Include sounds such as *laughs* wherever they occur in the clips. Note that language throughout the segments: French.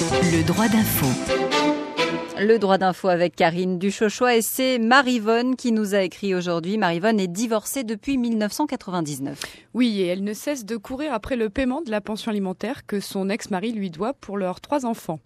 Le droit d'info. Le droit d'info avec Karine Duchochois et c'est Marivonne qui nous a écrit aujourd'hui. Marivonne est divorcée depuis 1999. Oui, et elle ne cesse de courir après le paiement de la pension alimentaire que son ex-mari lui doit pour leurs trois enfants.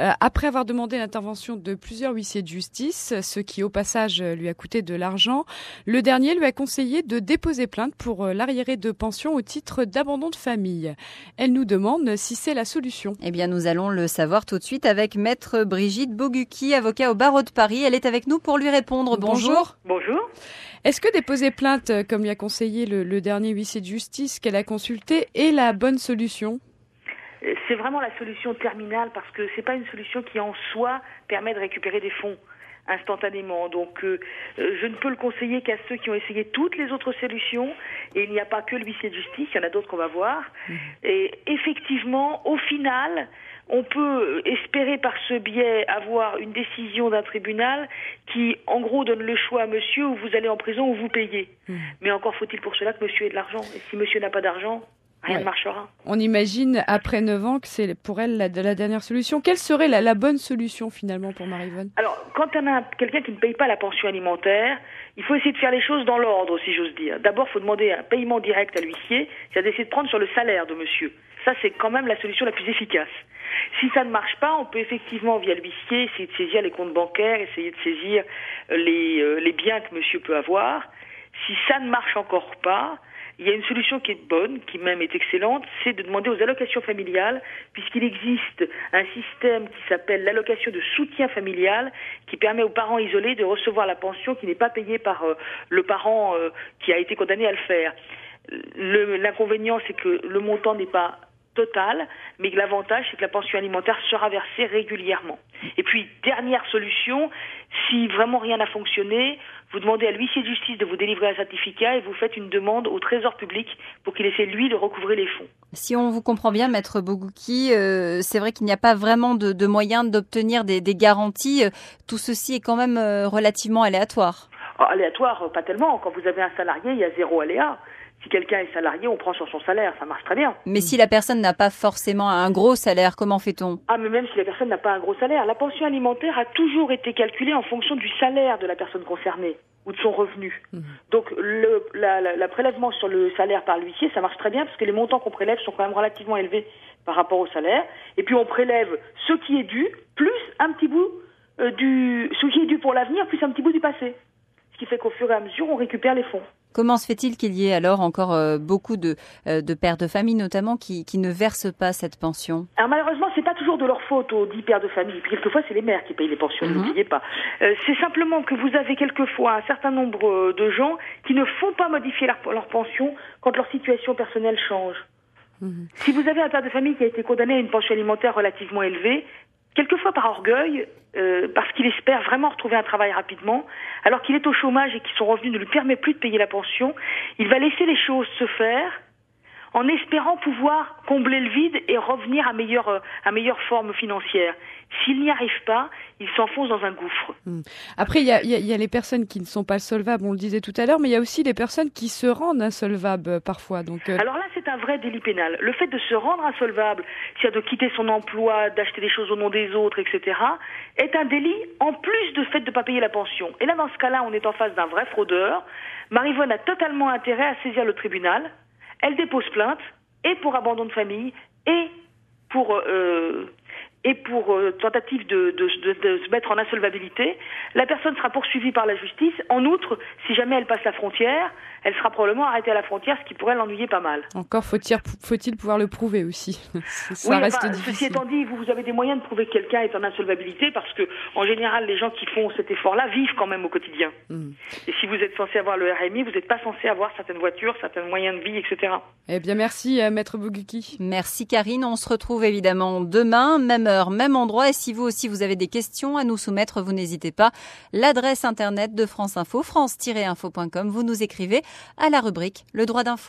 Euh, après avoir demandé l'intervention de plusieurs huissiers de justice, ce qui au passage lui a coûté de l'argent, le dernier lui a conseillé de déposer plainte pour euh, l'arriéré de pension au titre d'abandon de famille. Elle nous demande si c'est la solution. Eh bien, nous allons le savoir tout de suite avec maître Brigitte Boguki avocat au barreau de Paris. Elle est avec nous pour lui répondre. Bonjour. Bonjour. Est-ce que déposer plainte, comme lui a conseillé le, dernier huissier de justice qu'elle a consulté, est la bonne solution? C'est vraiment la solution terminale parce que c'est pas une solution qui en soi permet de récupérer des fonds instantanément. Donc, euh, euh, je ne peux le conseiller qu'à ceux qui ont essayé toutes les autres solutions. Et il n'y a pas que le huissier de justice, il y en a d'autres qu'on va voir. Mmh. Et effectivement, au final, on peut espérer par ce biais avoir une décision d'un tribunal qui, en gros, donne le choix à monsieur où vous allez en prison ou vous payez. Mmh. Mais encore faut-il pour cela que monsieur ait de l'argent. Et si monsieur n'a pas d'argent, rien ne marchera. On imagine, après 9 ans, que c'est pour elle la, la, dernière solution. Quelle serait la, bonne solution, finalement, pour Marie-Yvonne? Alors, quand on a quelqu'un qui ne paye pas la pension alimentaire, il faut essayer de faire les choses dans l'ordre, si j'ose dire. D'abord, il faut demander un paiement direct à l'huissier, c'est-à-dire d'essayer de prendre sur le salaire de monsieur. Ça, c'est quand même la solution la plus efficace. Si ça ne marche pas, on peut effectivement, via l'huissier, essayer de saisir les comptes bancaires, essayer de saisir euh, les, euh, les biens que monsieur peut avoir. Si ça ne marche encore pas, il y a une solution qui est bonne, qui même est excellente, c'est de demander aux allocations familiales, puisqu'il existe un système qui s'appelle l'allocation de soutien familial, qui permet aux parents isolés de recevoir la pension qui n'est pas payée par euh, le parent qui a été condamné à le faire. L'inconvénient, c'est que le montant n'est pas total, mais l'avantage, c'est que la pension alimentaire sera versée régulièrement. Et puis, dernière solution, si vraiment rien n'a fonctionné, vous demandez à l'huissier de justice de vous délivrer un certificat et vous faites une demande au Trésor public pour qu'il essaie, lui, de recouvrer les fonds. Si on vous comprend bien, Maître Bogouki, euh, c'est vrai qu'il n'y a pas vraiment de, de moyens d'obtenir des, des, garanties. Tout ceci est quand même euh, relativement aléatoire. Ah, aléatoire, pas tellement. Quand vous avez un salarié, il y a zéro aléa si quelqu'un est salarié, on prend sur son salaire, ça marche très bien. Mais si la personne n'a pas forcément un gros salaire, comment fait-on? Ah, mais même si la personne n'a pas un gros salaire, la pension alimentaire a toujours été calculée en fonction du salaire de la personne concernée ou de son revenu. Mhm. Donc le la, prélèvement sur le salaire par l'huissier, ça marche très bien parce que les montants qu'on prélève sont quand même relativement élevés par rapport au salaire. Et puis on prélève ce qui est dû plus un petit bout euh, du ce qui est dû pour l'avenir plus un petit bout du passé. Ce qui fait qu'au fur et à mesure, on récupère les fonds. Comment se fait-il qu'il y ait alors encore euh, beaucoup de, euh, de, pères de famille, notamment, qui, qui, ne versent pas cette pension? Alors malheureusement, c'est pas toujours de leur faute aux dix pères de famille. Quelquefois, c'est les mères qui payent les pensions. Mhm. N'oubliez pas. Euh, c'est simplement que vous avez quelquefois un certain nombre de gens qui ne font pas modifier leur, leur pension quand leur situation personnelle change. Mhm. Si vous avez un père de famille qui a été condamné à une pension alimentaire relativement élevée, quelquefois par orgueil, euh, parce qu'il espère vraiment retrouver un travail rapidement, alors qu'il est au chômage et que son revenu ne lui permet plus de payer la pension, il va laisser les choses se faire en espérant pouvoir combler le vide et revenir à meilleure, euh, à meilleure forme financière. S'il n'y arrive pas, il s'enfonce dans un gouffre. Hmm. Après, il y a, y a, les personnes qui ne sont pas solvables, on le disait tout à l'heure, mais il y a aussi les personnes qui se rendent insolvables euh, parfois. Donc, Alors là, un vrai délit pénal. Le fait de se rendre insolvable, c'est-à-dire de quitter son emploi, d'acheter des choses au nom des autres, etc., est un délit en plus de fait de ne pas payer la pension. Et là, dans ce cas-là, on est en face d'un vrai fraudeur. Marivonne a totalement intérêt à saisir le tribunal elle dépose plainte et pour abandon de famille et pour euh, et pour euh, tentative de, se mettre en insolvabilité. La personne sera poursuivie par la justice. En outre, si jamais elle passe la frontière, elle sera probablement arrêtée à la frontière, ce qui pourrait l'ennuyer pas mal. Encore faut-il faut pouvoir le prouver aussi. *laughs* Ça oui, reste difficile. Ceci étant dit, vous, vous avez des moyens de prouver que quelqu'un est en insolvabilité parce que, en général, les gens qui font cet effort-là vivent quand même au quotidien. Hmm. Et si vous êtes censé avoir le RMI, vous n'êtes pas censé avoir certaines voitures, certains moyens de vie, etc. Eh bien, merci, euh, Maître Boguki. Merci, Karine. On se retrouve évidemment demain, même heure, même endroit. Et si vous aussi vous avez des questions à nous soumettre, vous n'hésitez pas. L'adresse internet de France Info, france-info.com, vous nous écrivez à la rubrique Le droit d'info.